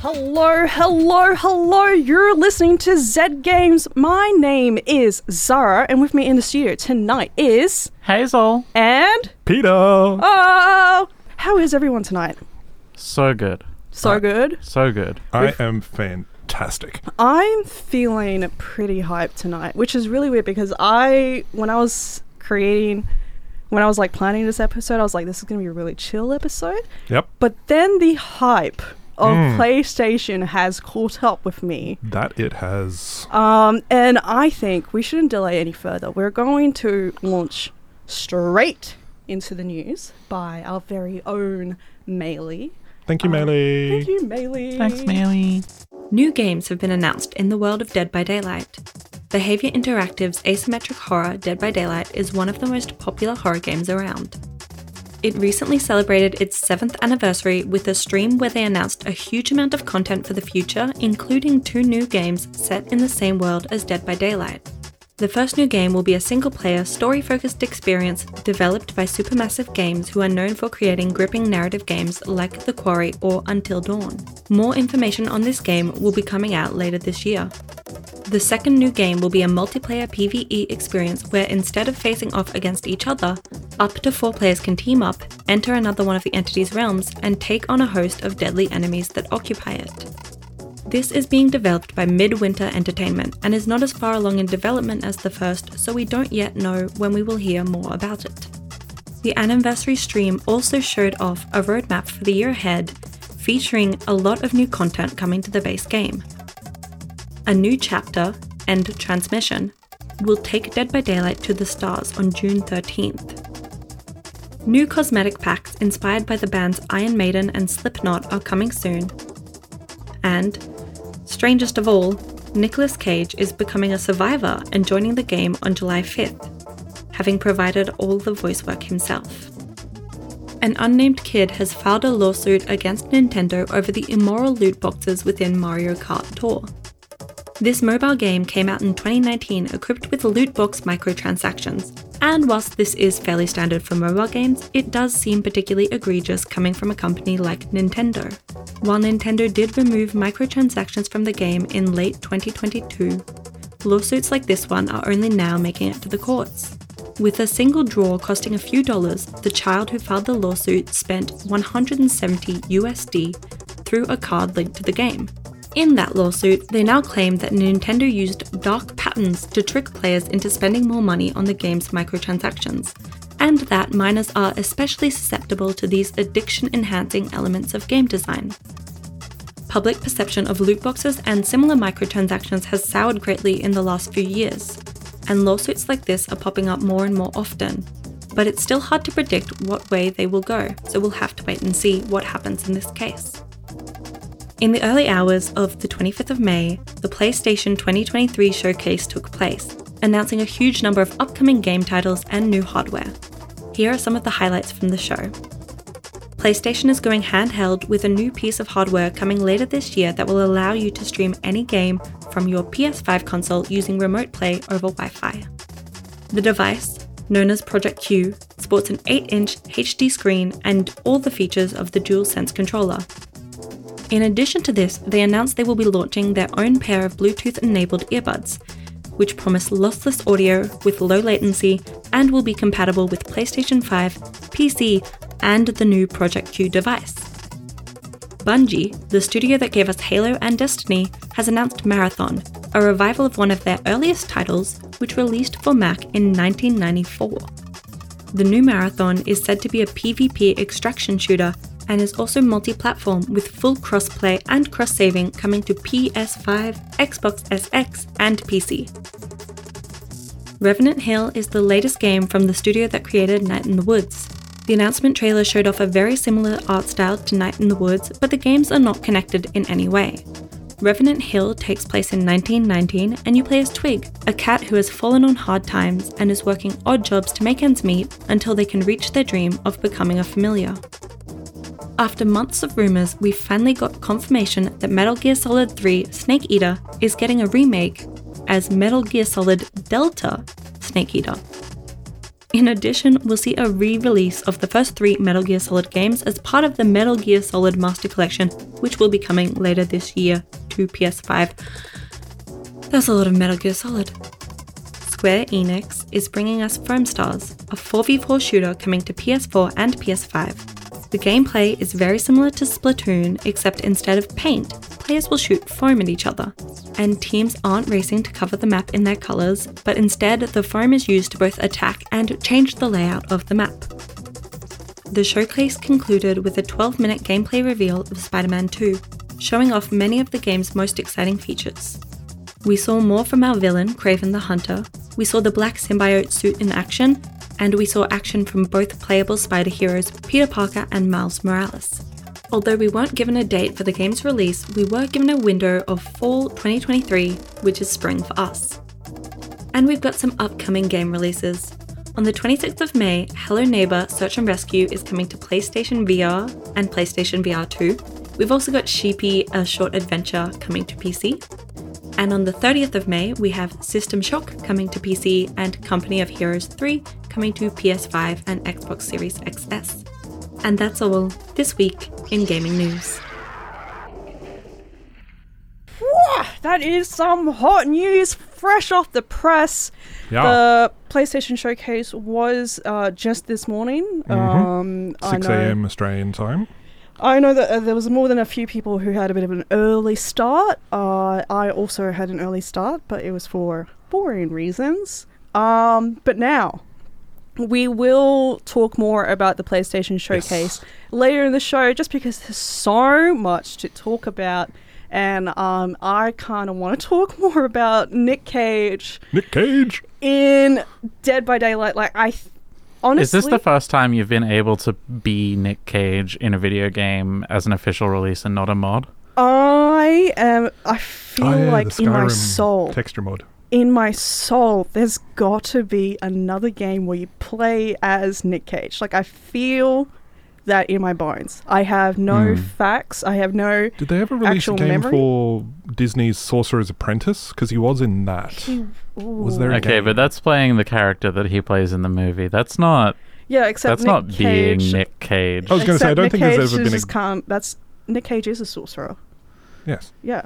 Hello, hello, hello. You're listening to Zed Games. My name is Zahra, and with me in the studio tonight is. Hazel. And. Peter! Oh! How is everyone tonight? So good. So good. So good. I am fantastic. I'm feeling pretty hyped tonight, which is really weird because I, when I was creating, when I was like planning this episode, I was like, this is going to be a really chill episode. Yep, But then the hype of Mm. PlayStation has caught up with me. that it has. Um, and I think we shouldn't delay any further. We're going to launch straight into the news by our very own Maylee. Thank you, Maylee. Thank you, Maylee. Thanks, Maylee. New games have been announced in the world of Dead by Daylight. Behaviour Interactive's asymmetric horror Dead by Daylight is one of the most popular horror games around. It recently celebrated its 7th anniversary with a stream where they announced a huge amount of content for the future, including two new games set in the same world as Dead by Daylight. The first new game will be a single player, story focused experience developed by Supermassive Games, who are known for creating gripping narrative games like The Quarry or Until Dawn. More information on this game will be coming out later this year. The second new game will be a multiplayer PvE experience where instead of facing off against each other, up to four players can team up, enter another one of the entity's realms, and take on a host of deadly enemies that occupy it. This is being developed by Midwinter Entertainment and is not as far along in development as the first, so we don't yet know when we will hear more about it. The anniversary stream also showed off a roadmap for the year ahead, featuring a lot of new content coming to the base game. A new chapter, End Transmission, will take Dead by Daylight to the stars on June 13th. New cosmetic packs inspired by the bands Iron Maiden and Slipknot are coming soon. And, strangest of all, Nicolas Cage is becoming a survivor and joining the game on July 5th, having provided all the voice work himself. An unnamed kid has filed a lawsuit against Nintendo over the immoral loot boxes within Mario Kart Tour. This mobile game came out in 2019 equipped with loot box microtransactions, and whilst this is fairly standard for mobile games, it does seem particularly egregious coming from a company like Nintendo. While Nintendo did remove microtransactions from the game in late 2022, lawsuits like this one are only now making it to the courts. With a single draw costing a few dollars, the child who filed the lawsuit spent 170 USD through a card linked to the game. In that lawsuit, they now claim that Nintendo used dark patterns to trick players into spending more money on the game's microtransactions, and that minors are especially susceptible to these addiction enhancing elements of game design. Public perception of loot boxes and similar microtransactions has soured greatly in the last few years, and lawsuits like this are popping up more and more often. But it's still hard to predict what way they will go, so we'll have to wait and see what happens in this case. In the early hours of the 25th of May, the PlayStation 2023 showcase took place, announcing a huge number of upcoming game titles and new hardware. Here are some of the highlights from the show. PlayStation is going handheld with a new piece of hardware coming later this year that will allow you to stream any game from your PS5 console using Remote Play over Wi Fi. The device, known as Project Q, sports an 8 inch HD screen and all the features of the DualSense controller. In addition to this, they announced they will be launching their own pair of Bluetooth enabled earbuds, which promise lossless audio with low latency and will be compatible with PlayStation 5, PC, and the new Project Q device. Bungie, the studio that gave us Halo and Destiny, has announced Marathon, a revival of one of their earliest titles, which released for Mac in 1994. The new Marathon is said to be a PvP extraction shooter and is also multi platform with full crossplay and cross saving coming to PS5, Xbox SX, and PC. Revenant Hill is the latest game from the studio that created Night in the Woods. The announcement trailer showed off a very similar art style to Night in the Woods, but the games are not connected in any way. Revenant Hill takes place in 1919, and you play as Twig, a cat who has fallen on hard times and is working odd jobs to make ends meet until they can reach their dream of becoming a familiar. After months of rumours, we finally got confirmation that Metal Gear Solid 3 Snake Eater is getting a remake as Metal Gear Solid Delta Snake Eater. In addition, we'll see a re release of the first three Metal Gear Solid games as part of the Metal Gear Solid Master Collection, which will be coming later this year to PS5. That's a lot of Metal Gear Solid. Square Enix is bringing us Foam Stars, a 4v4 shooter coming to PS4 and PS5. The gameplay is very similar to Splatoon, except instead of paint, players will shoot foam at each other. And teams aren't racing to cover the map in their colours, but instead the foam is used to both attack and change the layout of the map. The showcase concluded with a 12 minute gameplay reveal of Spider Man 2, showing off many of the game's most exciting features. We saw more from our villain, Kraven the Hunter, we saw the black symbiote suit in action, and we saw action from both playable spider heroes Peter Parker and Miles Morales. Although we weren't given a date for the game's release, we were given a window of fall 2023, which is spring for us. And we've got some upcoming game releases. On the 26th of May, Hello Neighbor Search and Rescue is coming to PlayStation VR and PlayStation VR 2. We've also got Sheepy, a short adventure, coming to PC. And on the 30th of May, we have System Shock coming to PC and Company of Heroes 3 coming to PS5 and Xbox Series XS. And that's all this week in gaming news. That is some hot news fresh off the press. Yeah. The PlayStation Showcase was uh, just this morning. Um, I 6 know- a.m. Australian time. I know that uh, there was more than a few people who had a bit of an early start. Uh, I also had an early start, but it was for boring reasons. Um, but now we will talk more about the PlayStation Showcase later in the show, just because there's so much to talk about, and um, I kind of want to talk more about Nick Cage Nick Cage. in Dead by Daylight. Like I. Th- Honestly, Is this the first time you've been able to be Nick Cage in a video game as an official release and not a mod? I am. I feel Oh, yeah, like in my soul, texture mod. in my soul, there's got to be another game where you play as Nick Cage. Like I feel that in my bones. I have no Hmm. facts. I have no. Did they ever release Actual a game memory? for Disney's Sorcerer's Apprentice? Because he was in that. Was there a Okay, game? but that's playing the character that he plays in the movie. That's not. Yeah, except that's Nick not Cage, being Nick Cage. I was going to say, I don't Nick think there's ever been a. just can't. That's Nick Cage is a sorcerer. Yes. Yeah.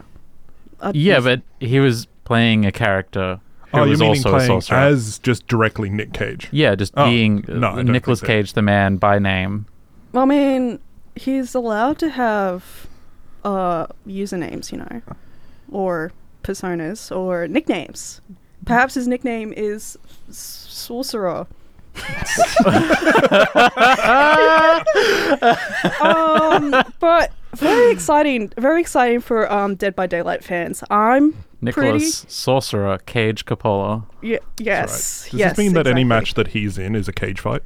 Uh, yeah, but he was playing a character who Oh, you're was meaning also a playing sorcerer. as just directly Nick Cage? yeah, just Oh, being no, I don't Nicolas think. Cage, the man by name. I mean, he's allowed to have uh, usernames, you know, or personas or nicknames. Perhaps his nickname is Sorcerer. um, but very exciting, very exciting for um, Dead by Daylight fans. I'm Nicholas Sorcerer Cage Coppola. y- That's yes, right. Does yes. this mean that any match that he's in is a cage fight?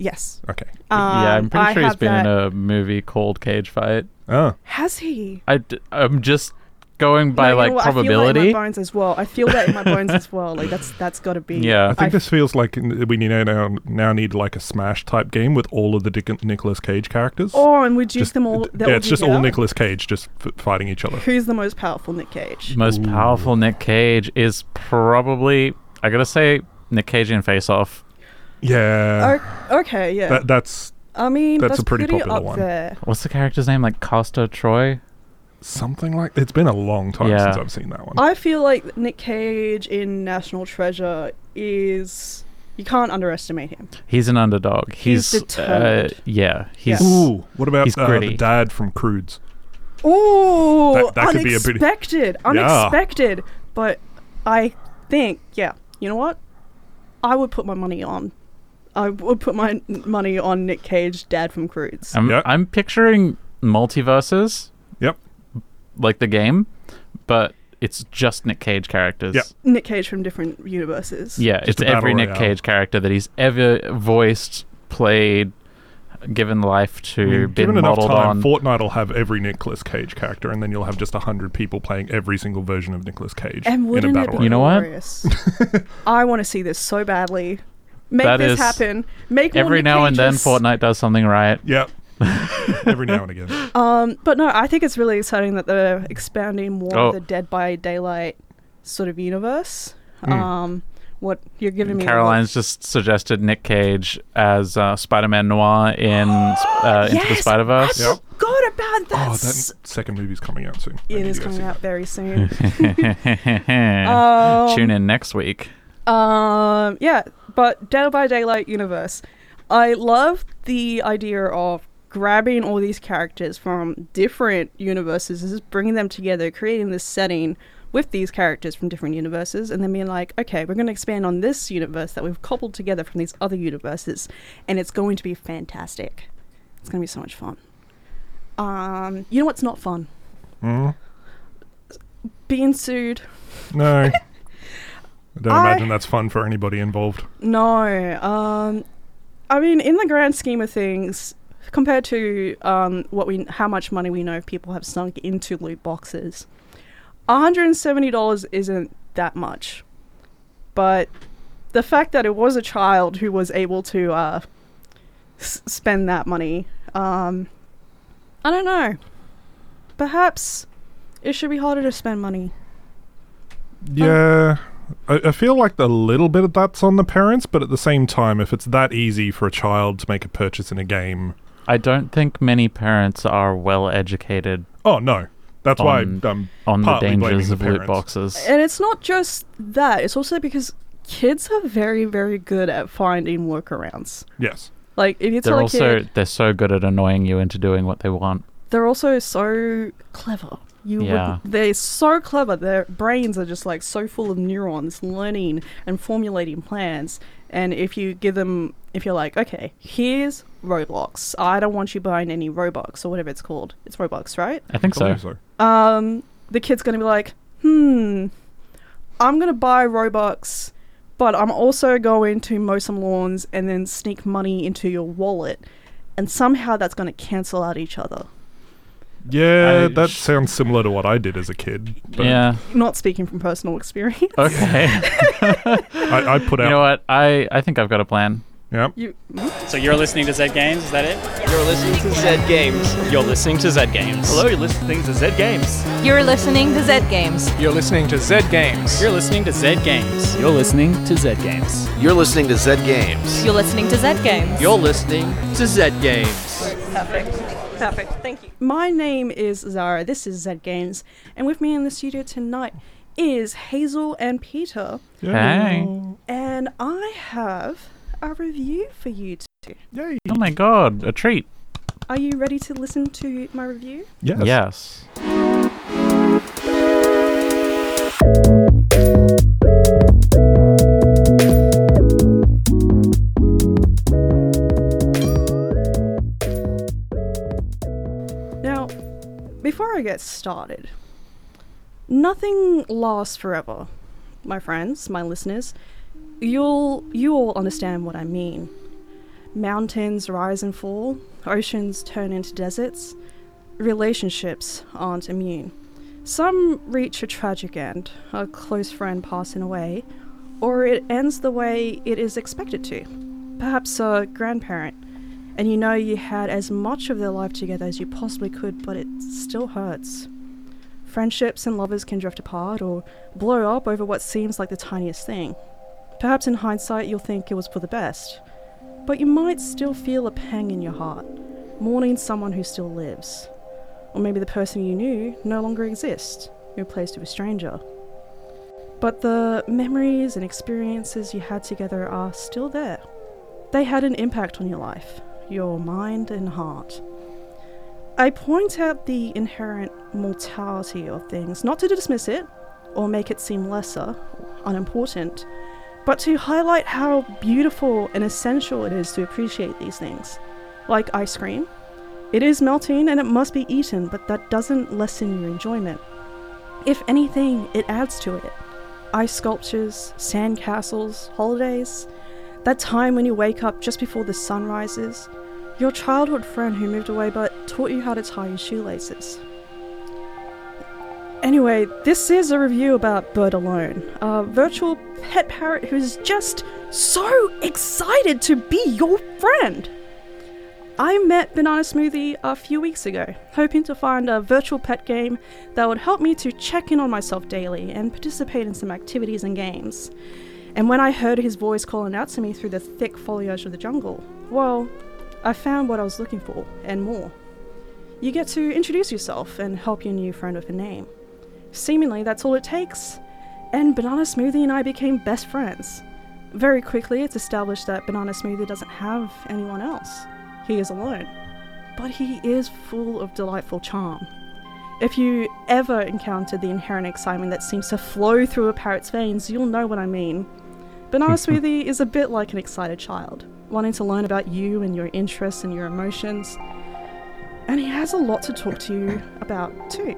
Yes. Okay. yeah, I'm Um, pretty I sure he's have been that. in a movie called Cage Fight. Oh. Has he? I d- I'm just going by No, you know like what? I feel that in probability. my bones as well. I feel that in my bones as well. Like that's that's got to be. Yeah. I think I- this feels like n- we need now now need like a Smash type game with all of the Dick- Nicolas Cage characters. Oh, and we juice Just- them all. that yeah, will it's just duke all out. Nicolas Cage just f- fighting each other. Who's the most powerful Nick Cage? Most Ooh. powerful Nick Cage is probably I gotta say Nick Cage in Face Off. Yeah, O- okay, yeah. that, that's I mean, that's that's, a pretty popular up one. there. What's the character's name? Like Castor Troy? something like. It's been a long time Yeah. since I've seen that one. I feel like Nick Cage in National Treasure is you can't underestimate him. He's an underdog. He's He's, uh, yeah, he's Ooh, what about he's uh, the dad from Croods? Ooh, That- that could be a bit, unexpected, Yeah. unexpected. But I think, yeah, you know what? I would put my money on. I would put my money on Nick Cage, Dad from Croods. I'm Yeah. I'm picturing multiverses. Yep. Like the game, but it's just Nick Cage characters. Yep. Nick Cage from different universes. Yeah, Just it's every Nick royale. Cage character that he's ever voiced, played, given life to I mean, been given enough modeled time, on. Fortnite will have every Nicolas Cage character, and then you'll have just hundred people playing every single version of Nicolas Cage And in a wouldn't it battle be You know what? I want to see this so badly. Make That this is- happen. Make Every Nick now and then, Cages. Fortnite does something right. Yep. every now and again. Um, but no, I think it's really exciting that they're expanding more Oh. of the Dead by Daylight sort of universe. Mm. Um, what you're giving me? Caroline's just suggested Nick Cage as uh, Spider-Man Noir in uh, Into the Yes! Spider Verse. Yep. God about that. Oh, s- that second movie's coming out soon. I it need is to go coming out it. very soon. Um, Tune in next week. Um, yeah, but Dead by Daylight universe. I love the idea of grabbing all these characters from different universes, just bringing them together, creating this setting with these characters from different universes, and then being like, okay, we're going to expand on this universe that we've cobbled together from these other universes, and it's going to be fantastic. It's going to be so much fun. Um, you know what's not fun? Mhm. Being sued. No. I don't I- imagine that's fun for anybody involved. No. Um, I mean, in the grand scheme of things, compared to um, what we, how much money we know people have sunk into loot boxes, $170 isn't that much. But the fact that it was a child who was able to uh, s- spend that money, um, I don't know. Perhaps it should be harder to spend money. Yeah. I, I feel like a little bit of that's on the parents, but at the same time, if it's that easy for a child to make a purchase in a game, I don't think many parents are well educated oh no, that's On- why I'm on the Partly blaming dangers the of loot boxes. And it's not just that, it's also because kids are very, very good at finding workarounds. yes. Like, if you They're tell a also kid, they're so good at annoying you into doing what they want. they're also so clever. You Yeah. would, they're so clever. Their brains are just like so full of neurons, learning and formulating plans. And if you give them, if you're like, okay, here's Roblox. I don't want you buying any Robux or whatever it's called. It's Robux, right? I think so. so. um, the kid's gonna be like, hmm, I'm gonna buy Robux, but I'm also going to mow some lawns and then sneak money into your wallet, and somehow that's gonna cancel out each other. Yeah, I- that sounds similar to what I did as a kid. But Yeah. Not speaking from personal experience. Okay. I, I put out. you know what? I I think I've got a plan. Yeah. You, So you're listening to Zed Games, is that it? You're listening to Zed Games. You're listening to Zed Games. Hello, you're listening to Zed Games. You're listening to Zed Games. You're listening to Zed Games. You're listening to Zed Games. You're listening to Zed Games. You're listening to Zed Games. You're listening to Zed Games. You're listening to Zed Games. perfect. Perfect. Thank you. My name is Zahra. This is Zed Games, and with me in the studio tonight is Hazel and Peter, Hey. and I have a review for you two. Yay. Oh my god, a treat. Are you ready to listen to my review? Yes. Yes. I get started, nothing lasts forever, my friends, my listeners. You'll you all understand what I mean. Mountains rise and fall, oceans turn into deserts, relationships aren't immune. Some reach a tragic end, a close friend passing away, or it ends the way it is expected to. Perhaps a grandparent and you know you had as much of their life together as you possibly could, but it still hurts. Friendships and lovers can drift apart or blow up over what seems like the tiniest thing. Perhaps in hindsight you'll think it was for the best, but you might still feel a pang in your heart, mourning someone who still lives. Or maybe the person you knew no longer exists, replaced with a stranger. But the memories and experiences you had together are still there. They had an impact on your life, your mind and heart. I point out the inherent mortality of things, not to dismiss it or make it seem lesser, unimportant, but to highlight how beautiful and essential it is to appreciate these things. Like ice cream, it is melting and it must be eaten, but that doesn't lessen your enjoyment. If anything, it adds to it. Ice sculptures, sand castles, holidays, that time when you wake up just before the sun rises, Your childhood friend who moved away but taught you how to tie your shoelaces. Anyway, this is a review about Bird Alone, a virtual pet parrot who's just so excited to be your friend. I met Banana Smoothie a few weeks ago, hoping to find a virtual pet game that would help me to check in on myself daily and participate in some activities and games. And when I heard his voice calling out to me through the thick foliage of the jungle, well, I found what I was looking for and more. You get to introduce yourself and help your new friend with a name. Seemingly, that's all it takes. And Banana Smoothie and I became best friends. Very quickly, it's established that Banana Smoothie doesn't have anyone else. He is alone. But he is full of delightful charm. If you ever encountered the inherent excitement that seems to flow through a parrot's veins, you'll know what I mean. Banana Smoothie is a bit like an excited child, wanting to learn about you and your interests and your emotions. And he has a lot to talk to you about too.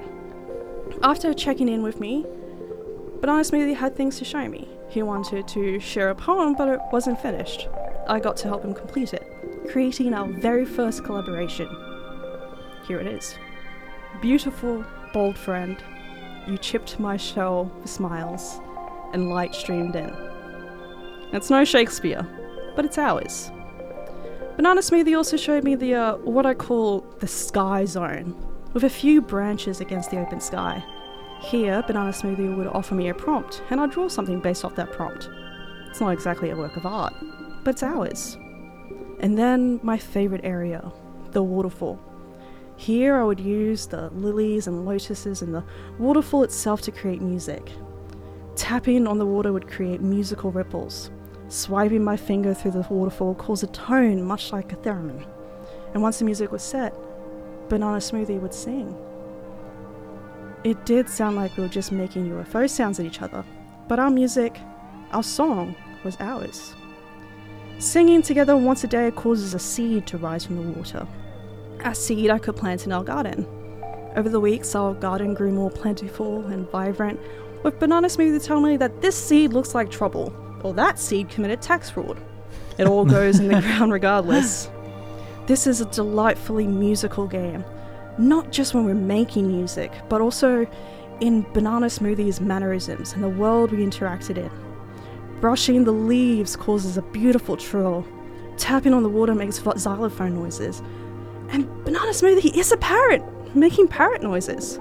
After checking in with me, Banana Smoothie had things to show me. He wanted to share a poem, but it wasn't finished. I got to help him complete it, creating our very first collaboration. Here it is. Beautiful, bold friend, you chipped my shell for smiles, and light streamed in. It's no Shakespeare, but it's ours. Banana Smoothie also showed me the uh, what I call the sky zone, with a few branches against the open sky. Here, Banana Smoothie would offer me a prompt, and I'd draw something based off that prompt. It's not exactly a work of art, but it's ours. And then my favourite area, the waterfall. Here I would use the lilies and lotuses and the waterfall itself to create music. Tapping on the water would create musical ripples. Swiping my finger through the waterfall caused a tone much like a theremin. And once the music was set, Banana Smoothie would sing. It did sound like we were just making UFO sounds at each other, but our music, our song, was ours. Singing together once a day causes a seed to rise from the water. A seed I could plant in our garden. Over the weeks, our garden grew more plentiful and vibrant, with Banana Smoothie telling me that this seed looks like trouble, or that seed committed tax fraud. It all goes in the ground regardless. This is a delightfully musical game, not just when we're making music, but also in Banana Smoothie's mannerisms and the world we interacted in. Brushing the leaves causes a beautiful trill. Tapping on the water makes xylophone noises. And Banana Smoothie is a parrot, making parrot noises.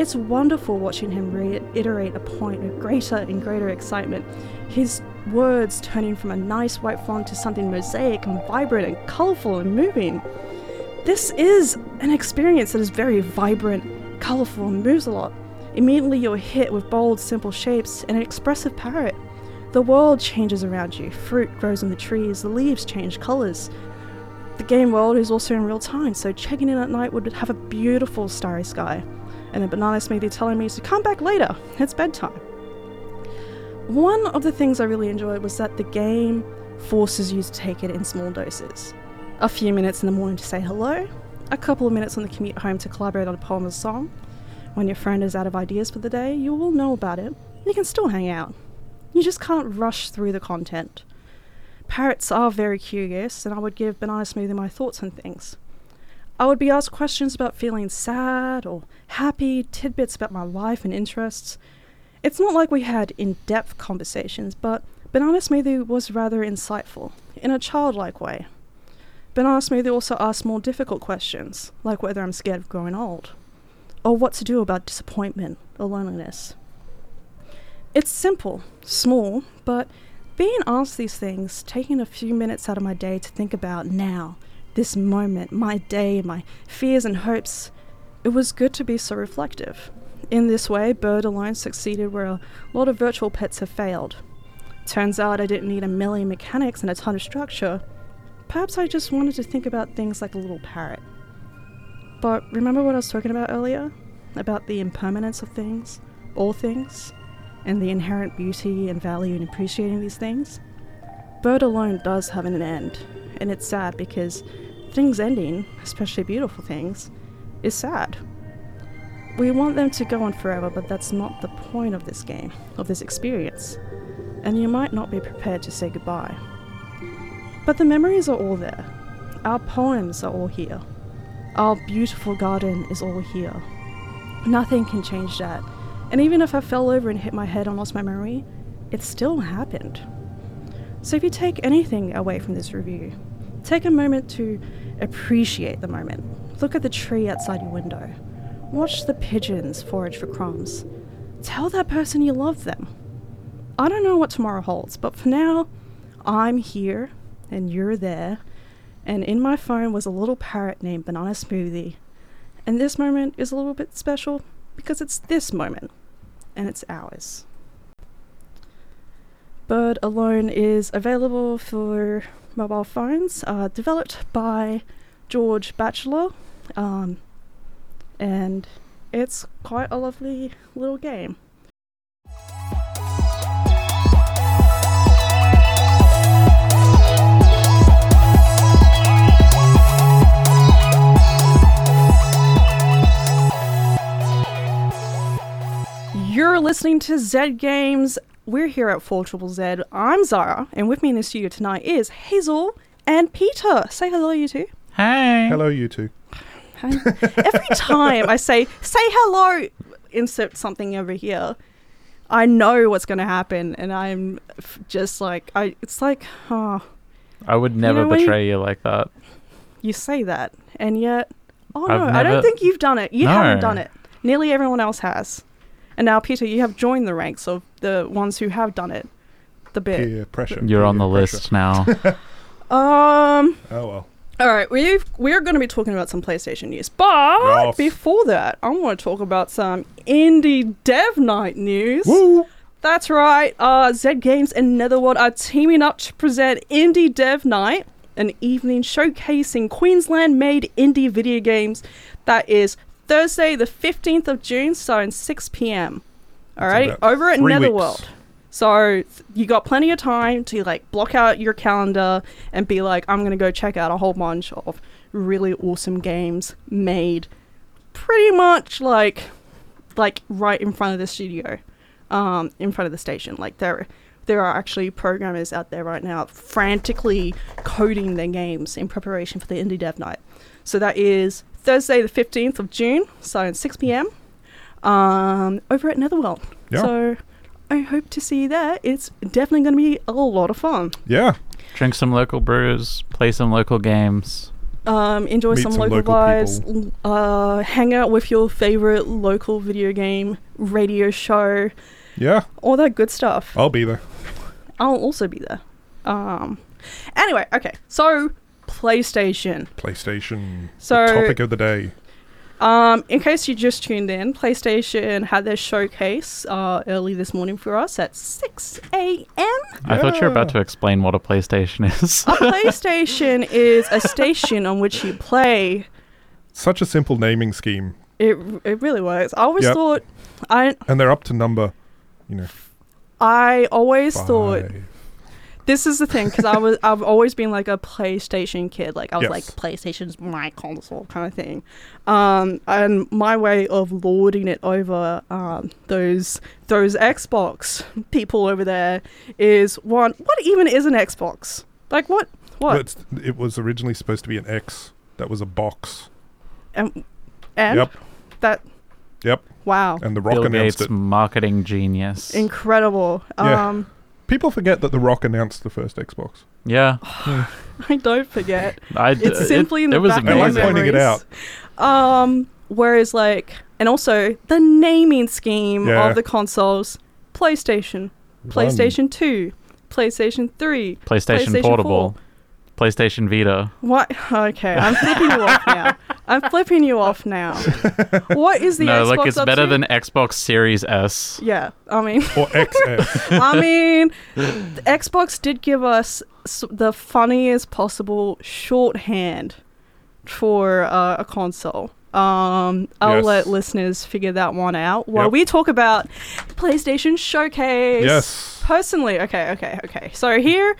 It's wonderful watching him reiterate a point with greater and greater excitement, his words turning from a nice white font to something mosaic and vibrant and colourful and moving. This is an experience that is very vibrant, colourful, and moves a lot. Immediately you're hit with bold, simple shapes and an expressive parrot. The world changes around you. Fruit grows on the trees, the leaves change colours. The game world is also in real time, so checking in at night would have a beautiful starry sky. And a banana smoothie telling me to come back later, it's bedtime. One of the things I really enjoyed was that the game forces you to take it in small doses. A few minutes in the morning to say hello, a couple of minutes on the commute home to collaborate on a poem or song. When your friend is out of ideas for the day, you will know about it. You can still hang out. You just can't rush through the content. Parrots are very curious, and I would give Banana Smoothie my thoughts on things. I would be asked questions about feeling sad or happy, tidbits about my life and interests. It's not like we had in depth conversations, but Banana Smoothie was rather insightful, in a childlike way. Banana Smoothie also asked more difficult questions, like whether I'm scared of growing old, or what to do about disappointment or loneliness. It's simple, small, but being asked these things, taking a few minutes out of my day to think about now, this moment, my day, my fears and hopes, it was good to be so reflective. In this way, Bird Alone succeeded where a lot of virtual pets have failed. Turns out I didn't need a million mechanics and a ton of structure. Perhaps I just wanted to think about things like a little parrot. But remember what I was talking about earlier? About the impermanence of things, all things, and the inherent beauty and value in appreciating these things? Bird Alone does have an end, and it's sad because things ending, especially beautiful things, is sad. We want them to go on forever, but that's not the point of this game, of this experience, and you might not be prepared to say goodbye. But the memories are all there. Our poems are all here. Our beautiful garden is all here. Nothing can change that. And even if I fell over and hit my head and lost my memory, it still happened. So if you take anything away from this review, take a moment to appreciate the moment. Look at the tree outside your window. Watch the pigeons forage for crumbs. Tell that person you love them. I don't know what tomorrow holds, but for now, I'm here and you're there. And in my phone was a little parrot named Banana Smoothie. And this moment is a little bit special because it's this moment and it's ours. Bird Alone is available for mobile phones, uh, developed by George Batchelor, um, and it's quite a lovely little game. You're listening to Zed Games. We're here at 4 Triple Z. I'm Zahra, and with me in the studio tonight is Hazel and Peter. Say hello, you two. Hey. Hello, you two. Every time I say, say hello, insert something over here, I know what's going to happen, and I'm f- just like, I. it's like, oh, I would never know when you- betray you like that. you say that, and yet, oh I've no, I don't think you've done it. You haven't done it. Nearly everyone else has. And now, Peter, you have joined the ranks of the ones who have done it. The bit. Peer pressure. You're on the pressure. list now. Um. Oh well. All right, we've we're going to be talking about some PlayStation news, but Yes. before that, I want to talk about some indie dev night news. Woo! That's right. Uh, Zed Games and Netherworld are teaming up to present Indie Dev Night, an evening showcasing Queensland-made indie video games. That is Thursday, the fifteenth of June, starting six p.m. All right, over at three weeks. Netherworld. So you got plenty of time to like block out your calendar and be like, I'm gonna go check out a whole bunch of really awesome games made pretty much like like right in front of the studio, um, in front of the station. Like there there are actually programmers out there right now frantically coding their games in preparation for the Indie Dev Night. So that is Thursday the 15th of June, starting at 6 p.m. Um, over at Netherworld. Yeah. So I hope to see you there. It's definitely going to be a lot of fun. Yeah. Drink some local brews, play some local games. Um, enjoy Meet some, some local, local vibes. Uh, hang out with your favorite local video game radio show, Yeah. all that good stuff. I'll be there. I'll also be there. Um, anyway, okay. So PlayStation. PlayStation. So- the topic of the day. Um, in case you just tuned in, PlayStation had their showcase uh, early this morning for us at 6 a.m. I thought you were about to explain what a PlayStation is. A PlayStation is a station on which you play. Such a simple naming scheme, It it really works. I always Yep. thought I and they're up to number. You know, I always thought five. This is the thing because I was I've always been like a PlayStation kid. Like I was Yes. like PlayStation's my console kind of thing. Um, and my way of lording it over um, those those Xbox people over there is one. What even is an Xbox? Like what? What? But it's- it was originally supposed to be an X. That was a box. and and Yep. that Yep. wow, And the Rock Bill announced Gates, it. marketing genius. incredible. Yeah. Um, People forget that the Rock announced the first Xbox. yeah, I don't forget. I d- It's simply it, in the it was back of I my like amazing. pointing it memories. out. Um, whereas like, and also the naming scheme Yeah. of the consoles: PlayStation, PlayStation Two, PlayStation Three, PlayStation, PlayStation Portable, PlayStation Vita. What? Okay, I'm flipping you off now. I'm flipping you off now. What is the no, Xbox like it's up better to? than Xbox Series S. Yeah, I mean, Or XS. I mean, the Xbox did give us s- the funniest possible shorthand for uh, a console. Um, I'll Yes. let listeners figure that one out while Yep. we talk about the PlayStation Showcase. yes. Personally, okay, okay, okay. So here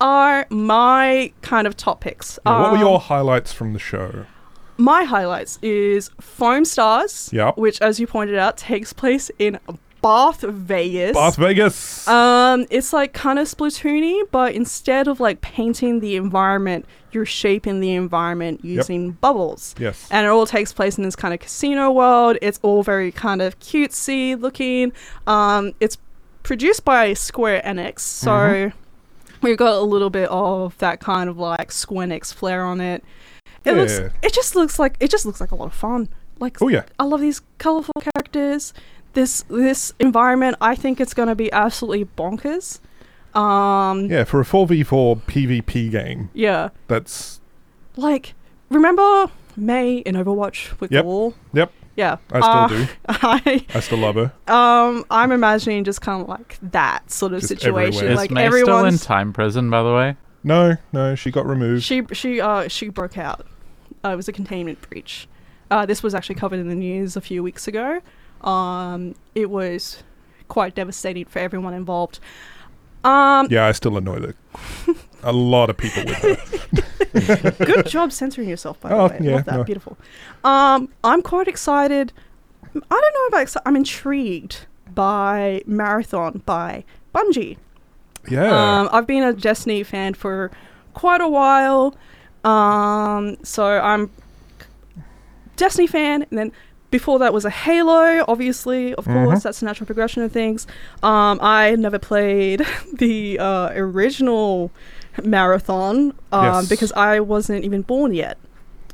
are my kind of top picks. Yeah, what were Um, your highlights from the show? My highlights is Foam Stars, Yep. which, as you pointed out, takes place in Bath Vegas. Bath Vegas. Um, it's like kind of Splatoony, but instead of like painting the environment, you're shaping the environment using bubbles. yes. And it all takes place in this kind of casino world. It's all very kind of cutesy looking. Um, it's produced by Square Enix, so Mhm. we've got a little bit of that kind of like Square Enix flair on it. It looks. It just looks like. It just looks like a lot of fun. Like oh yeah. I love these colorful characters. This this environment, I think it's going to be absolutely bonkers. Um, Yeah, for a 4v4 PvP game, yeah. that's Like, remember Mei in Overwatch with Yep. Wall? Yep. Yeah. I still uh, do. I I still love her. um I'm imagining just kind of like that sort of Just situation. everywhere. Is Like Mei still in time prison, by the way? No, no, she got removed. she she uh she broke out. Uh, it was a containment breach. Uh, this was actually covered in the news a few weeks ago. Um, it was quite devastating for everyone involved. Um, yeah, I still annoy the a lot of people with her. good job censoring yourself, by the Oh, way. yeah, Love that. no. Beautiful. Um, I'm quite excited. I don't know about. Exci- I'm intrigued by Marathon by Bungie. Yeah. Um, I've been a Destiny fan for quite a while. Um, so I'm Destiny fan, and then before that was a Halo. Obviously, of Mhm. course, that's a natural progression of things. Um, I never played the uh, original Marathon um, Yes. because I wasn't even born yet.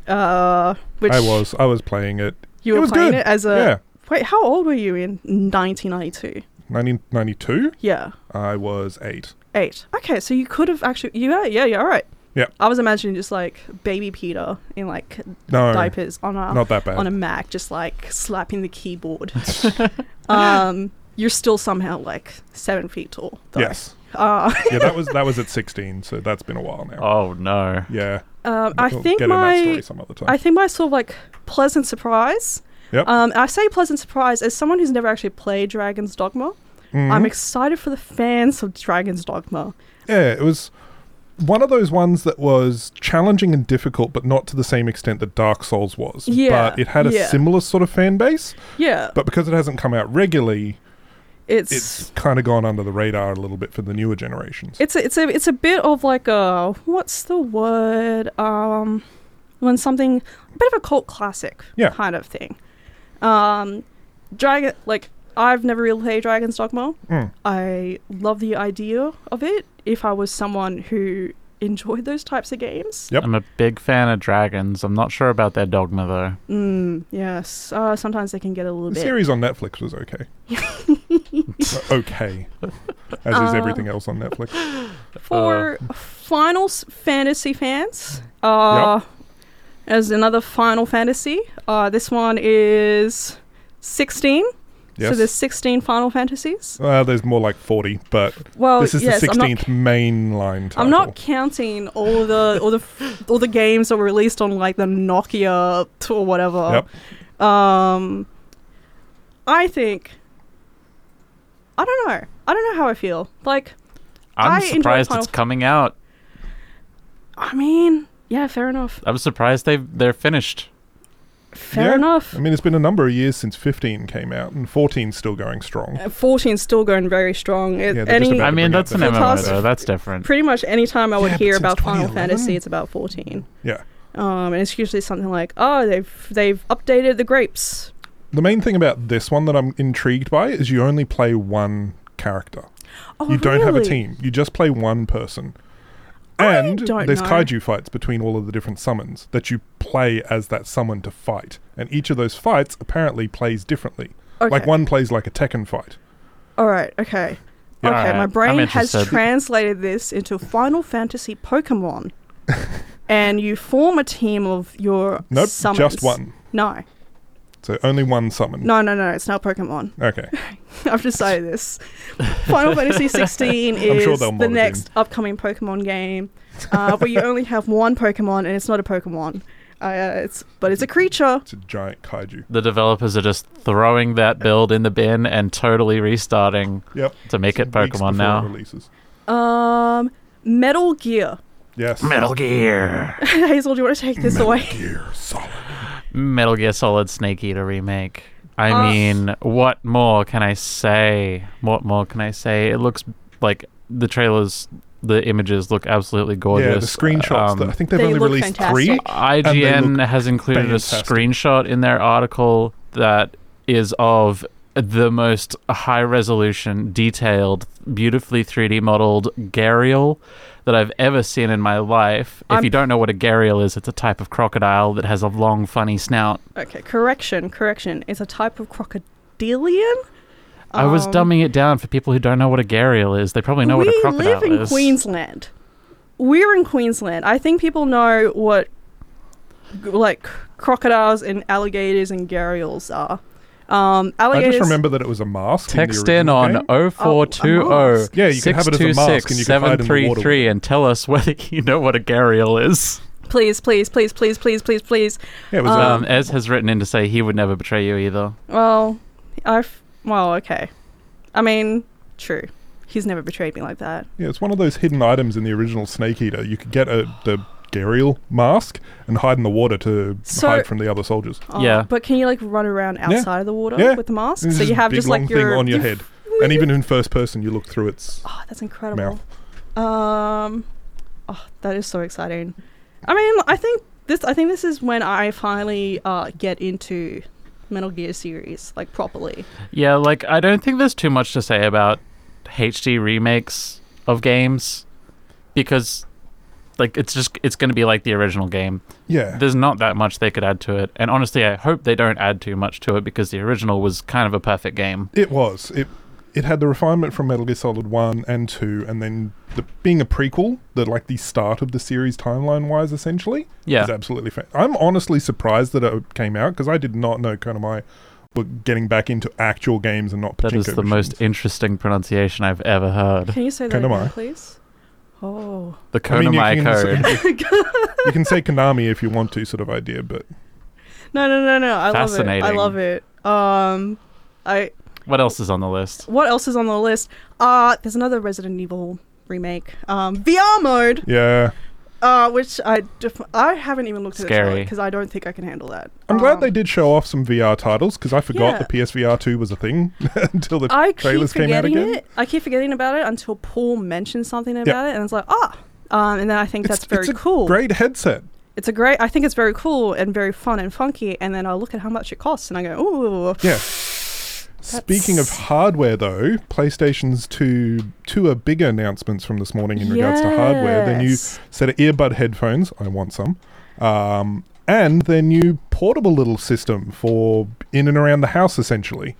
Uh, which I was I was playing it. you it were playing good. it as a yeah, wait. How old were you in 1992? 1992. Yeah. I was eight. Eight. Okay, so you could have actually. Yeah, yeah, yeah. All right. Yeah. I was imagining just like baby Peter in like No, diapers on a not that bad. on a Mac, just like slapping the keyboard. um, you're still somehow like seven feet tall. Though. yes. Uh, yeah, that was that was at 16, so that's been a while now. Oh no. Yeah. um, I We'll think get in that my story some other time. I think my sort of like pleasant surprise. Yep. Um, I say pleasant surprise as someone who's never actually played Dragon's Dogma. Mhm. I'm excited for the fans of Dragon's Dogma. Yeah, it was one of those ones that was challenging and difficult, but not to the same extent that Dark Souls was. Yeah, But it had a yeah. similar sort of fan base. Yeah, But because it hasn't come out regularly, it's it's kind of gone under the radar a little bit for the newer generations. It's a, it's a it's a bit of like a what's the word um when something a bit of a cult classic Yeah. kind of thing. Um Dragon like I've never really played Dragon's Dogma. Mm. I love the idea of it if I was someone who enjoyed those types of games. Yep. I'm a big fan of dragons. I'm not sure about their dogma though. Mm, yes. Uh, sometimes they can get a little The bit series on Netflix was okay. Uh, okay. As is Uh, everything else on Netflix. For Final Fantasy fans, uh, as another Final Fantasy, uh, this one is 16. Yes. So there's 16 Final Fantasies. Well, there's more like 40, but Well, this is yes, the I'm not 16th mainline title. I'm not counting all the all the all the games that were released on like the Nokia or whatever. Yep. Um, I think. I don't know. I don't know how I feel. Like, I'm I surprised it's coming out. I mean, yeah, fair enough. I'm surprised they they're finished. Fair Yeah. enough. I mean, it's been a number of years since 15 came out, and 14's still going strong. Uh, 14's still going very strong. It, Yeah, any, I mean, that's an the- MMO though. That's different. pretty much any time I would Yeah, hear about Final Fantasy, it's about 14. Yeah. Um, and it's usually something like, oh, they've they've updated the grapes. The main thing about this one that I'm intrigued by is you only play one character. Oh, you don't have a team. You just play one person. I And there's know. kaiju fights between all of the different summons that you play as that summon to fight. And each of those fights apparently plays differently. Okay. Like one plays like a Tekken fight. All right. Okay. Yeah. okay. Alright, My brain has translated this into Final Fantasy Pokemon, and you form a team of your Nope, summons. just one. No. So only one summon. No, no, no. It's not Pokemon. Okay. I've decided this. Final Fantasy 16 is sure the it next upcoming Pokemon game, uh, where you only have one Pokemon, and it's not a Pokemon. Uh, it's but it's a creature. It's a giant kaiju. The developers are just throwing that build in the bin and totally restarting Yep. to make it Pokemon now. releases. Um, Metal Gear. Yes. Metal Gear. Hazel, do you want to take this away? Metal Gear Solid. Metal Gear Solid Snake Eater remake. I Uh, mean, what more can I say? What more can I say? It looks like the trailers, the images look absolutely gorgeous. Yeah, the screenshots. Um, that- I think they've They only released fantastic. three. IGN look has included fantastic. a screenshot in their article that is of the most high resolution, detailed, beautifully 3D modeled gharial that I've ever seen in my life. If I'm- you don't know what a gharial is, it's a type of crocodile that has a long, funny snout. Okay, correction, correction. It's a type of crocodilian. I was Um, dumbing it down for people who don't know what a gharial is. They probably know what a crocodile is. We live in is. Queensland. We're in Queensland. I think people know what like crocodiles and alligators and gharials are. Um, I just remember that it was a mask. Text in, in the original on game. 0420. Yeah, you can have it as a mask and you can hide in the water. and tell us whether you know what a gharial is. Please, please, please, please, please, please, please. Yeah, it was Um, a, Ez has written in to say he would never betray you either. Well, I've. Well, okay. I mean, true. He's never betrayed me like that. yeah, it's one of those hidden items in the original Snake Eater. You could get a the Gharial mask and hide in the water to So- hide from the other soldiers. Oh, Yeah. But can you like run around outside of the water Yeah. with the mask? This So you a have big just like long your thing on your your head, and even in first person, you look through its. Oh, that's incredible. Mouth. Um, oh, that is so exciting. I mean, I think this. I think this is when I finally uh, get into Metal Gear series like properly. Yeah, like I don't think there's too much to say about HD remakes of games because like it's just it's going to be like the original game. Yeah, There's not that much they could add to it. And honestly, I hope they don't add too much to it because the original was kind of a perfect game. it was. It it had the refinement from Metal Gear Solid One and Two, and then the, being a prequel, the like the start of the series timeline wise, essentially. Yeah. is absolutely. Fa- I'm honestly surprised that it came out because I did not know Konami were getting back into actual games and not That is pachinko the most interesting pronunciation I've ever heard. Can you say that Kind again, please? Oh, The I mean, you Konami code. say- you can say Konami if you want to, sort of idea, but no, no, no, no! I love it. I love it. Um, I. What else is on the list? What else is on the list? Uh, there's another Resident Evil remake. Um, VR mode. yeah, Uh, which I def- I haven't even looked at Scary. it because I don't think I can handle that. I'm glad Um, they did show off some VR titles because I forgot Yeah. the PSVR two was a thing until the I keep trailers came out forgetting again. it. I keep forgetting about it until Paul mentioned something about it, and it's like, ah. Um, and then I think It's, that's very it's a cool. Great headset. It's a great. I think it's very cool and very fun and funky. And then I look at how much it costs, and I go, ooh. Yeah. Speaking of hardware, though, PlayStation's two two are bigger announcements from this morning in regards to hardware. Their new set of earbud headphones. I want some. Um, and their new portable little system for in and around the house, essentially.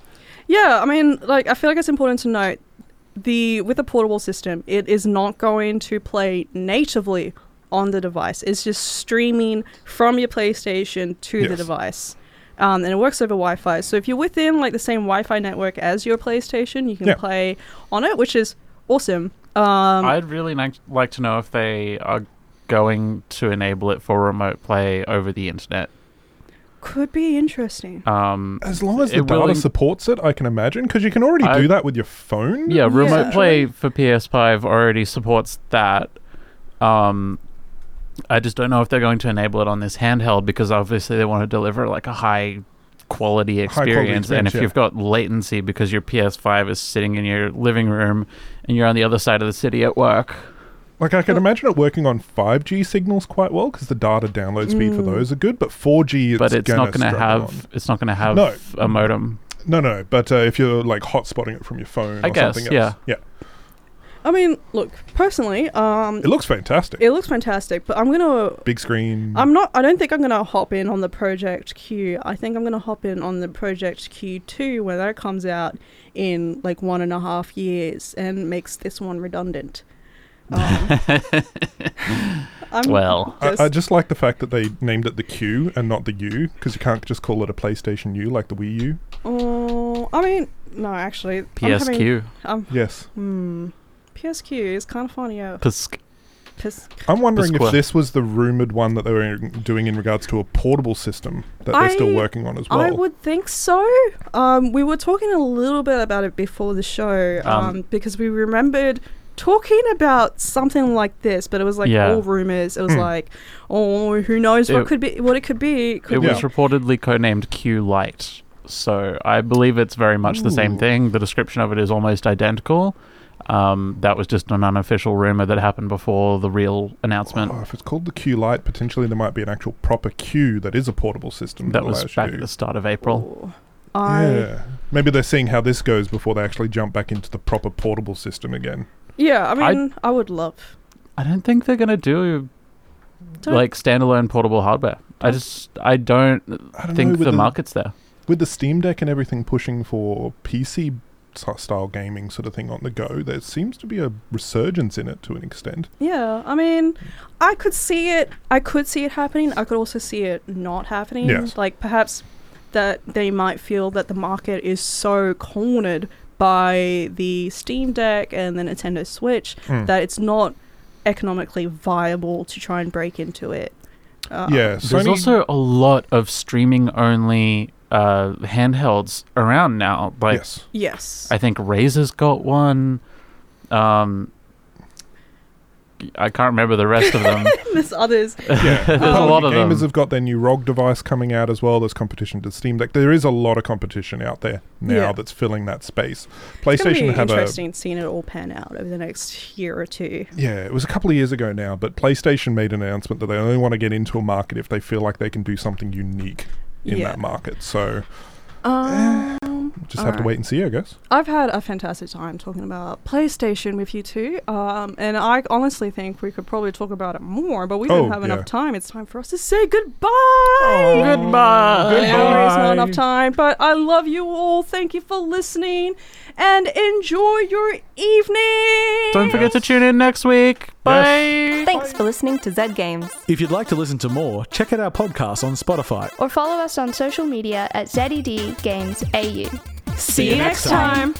Yeah, I mean, like I feel like it's important to note the with the portable system, it is not going to play natively on the device. It's just streaming from your PlayStation to the device. Um, and it works over Wi-Fi. So if you're within like the same Wi-Fi network as your PlayStation, you can Yeah. play on it, which is awesome. Um, I'd really like, like to know if they are going to enable it for remote play over the internet. could be interesting. Um, As long as the data in- supports it, I can imagine because you can already I- do that with your phone. yeah, remote Yeah. play for PS5 already supports that. Um, I just don't know if they're going to enable it on this handheld because obviously they want to deliver like a high quality experience. and experience, if yeah. you've got latency because your PS5 is sitting in your living room and you're on the other side of the city at work, Like I can imagine it working on 5G signals quite well because the data download speed for Mm. those are good, but 4G it's but it's gonna not going to have on. it's not going to have No. a modem. No, no, but uh, if you're like hotspotting it from your phone I or guess, something yeah. yeah, I mean, look, personally, um, it looks fantastic. it looks fantastic, but I'm gonna Big screen. I'm not. I don't think I'm gonna hop in on the Project Q. I think I'm gonna hop in on the Project Q two when that comes out in like one and a half years and makes this one redundant. Um, I'm Well, I, just- I just like the fact that they named it the Q and not the U because you can't just call it a PlayStation U like the Wii U. Oh, I mean, no, actually, I'm having- PSQ. Um, Yes, hmm, PSQ is kind of funny. Yeah, Pisk. Pis- I'm wondering Bisqua. if this was the rumored one that they were doing in regards to a portable system that they're still working on as well. I would think so. Um, we were talking a little bit about it before the show um, Um, because we remembered talking about something like this, but it was like Yeah. all rumors. It was Hmm. like, oh, who knows what It- could be, what it could be. It could It be. was reportedly codenamed Q Lite. So I believe it's very much the same thing. The description of it is almost identical. Um, that was just an unofficial rumor that happened before the real announcement. Oh, if it's called the Q Lite, potentially there might be an actual proper Q that is a portable system. that was back you- at the start of April. Oh, I yeah. yeah. Maybe they're seeing how this goes before they actually jump back into the proper portable system again. Yeah, I mean, I, would love. I don't think they're gonna do Don't- like standalone portable hardware. I just I don't, I don't think know, with the market's there. with the Steam Deck and everything pushing for PC s- style gaming sort of thing on the go, there seems to be a resurgence in it to an extent. Yeah, I mean, I could see it. I could see it happening. I could also see it not happening. Yes. Like perhaps that they might feel that the market is so cornered by the Steam Deck and the Nintendo Switch Mm. that it's not economically viable to try and break into it. Uh, yeah, There's also a lot of streaming only uh, handhelds around now. Like yes. Yes. I think Razer's got one. Um, I can't remember the rest of them. There's others. Yeah, There's a lot of gamers them. have got their new ROG device coming out as well. There's competition to Steam Deck. There is a lot of competition out there now Yeah. that's filling that space. It's PlayStation be have a interesting seeing it all pan out over the next year or two. yeah, it was a couple of years ago now, but PlayStation made an announcement that they only want to get into a market if they feel like they can do something unique in Yeah. that market. So Um, just have to wait and see, I guess. I've had a fantastic time talking about PlayStation with you two, um, and I honestly think we could probably talk about it more, but we Oh, don't have yeah. enough time. It's time for us to say goodbye. Goodbye. I know it's not enough time, but I love you all. Thank you for listening, and enjoy your evening. Don't forget to tune in next week. Bye. Thanks for listening to Zed Games. If you'd like to listen to more, check out our podcast on Spotify. Or follow us on social media at ZED Games AU. See you next time.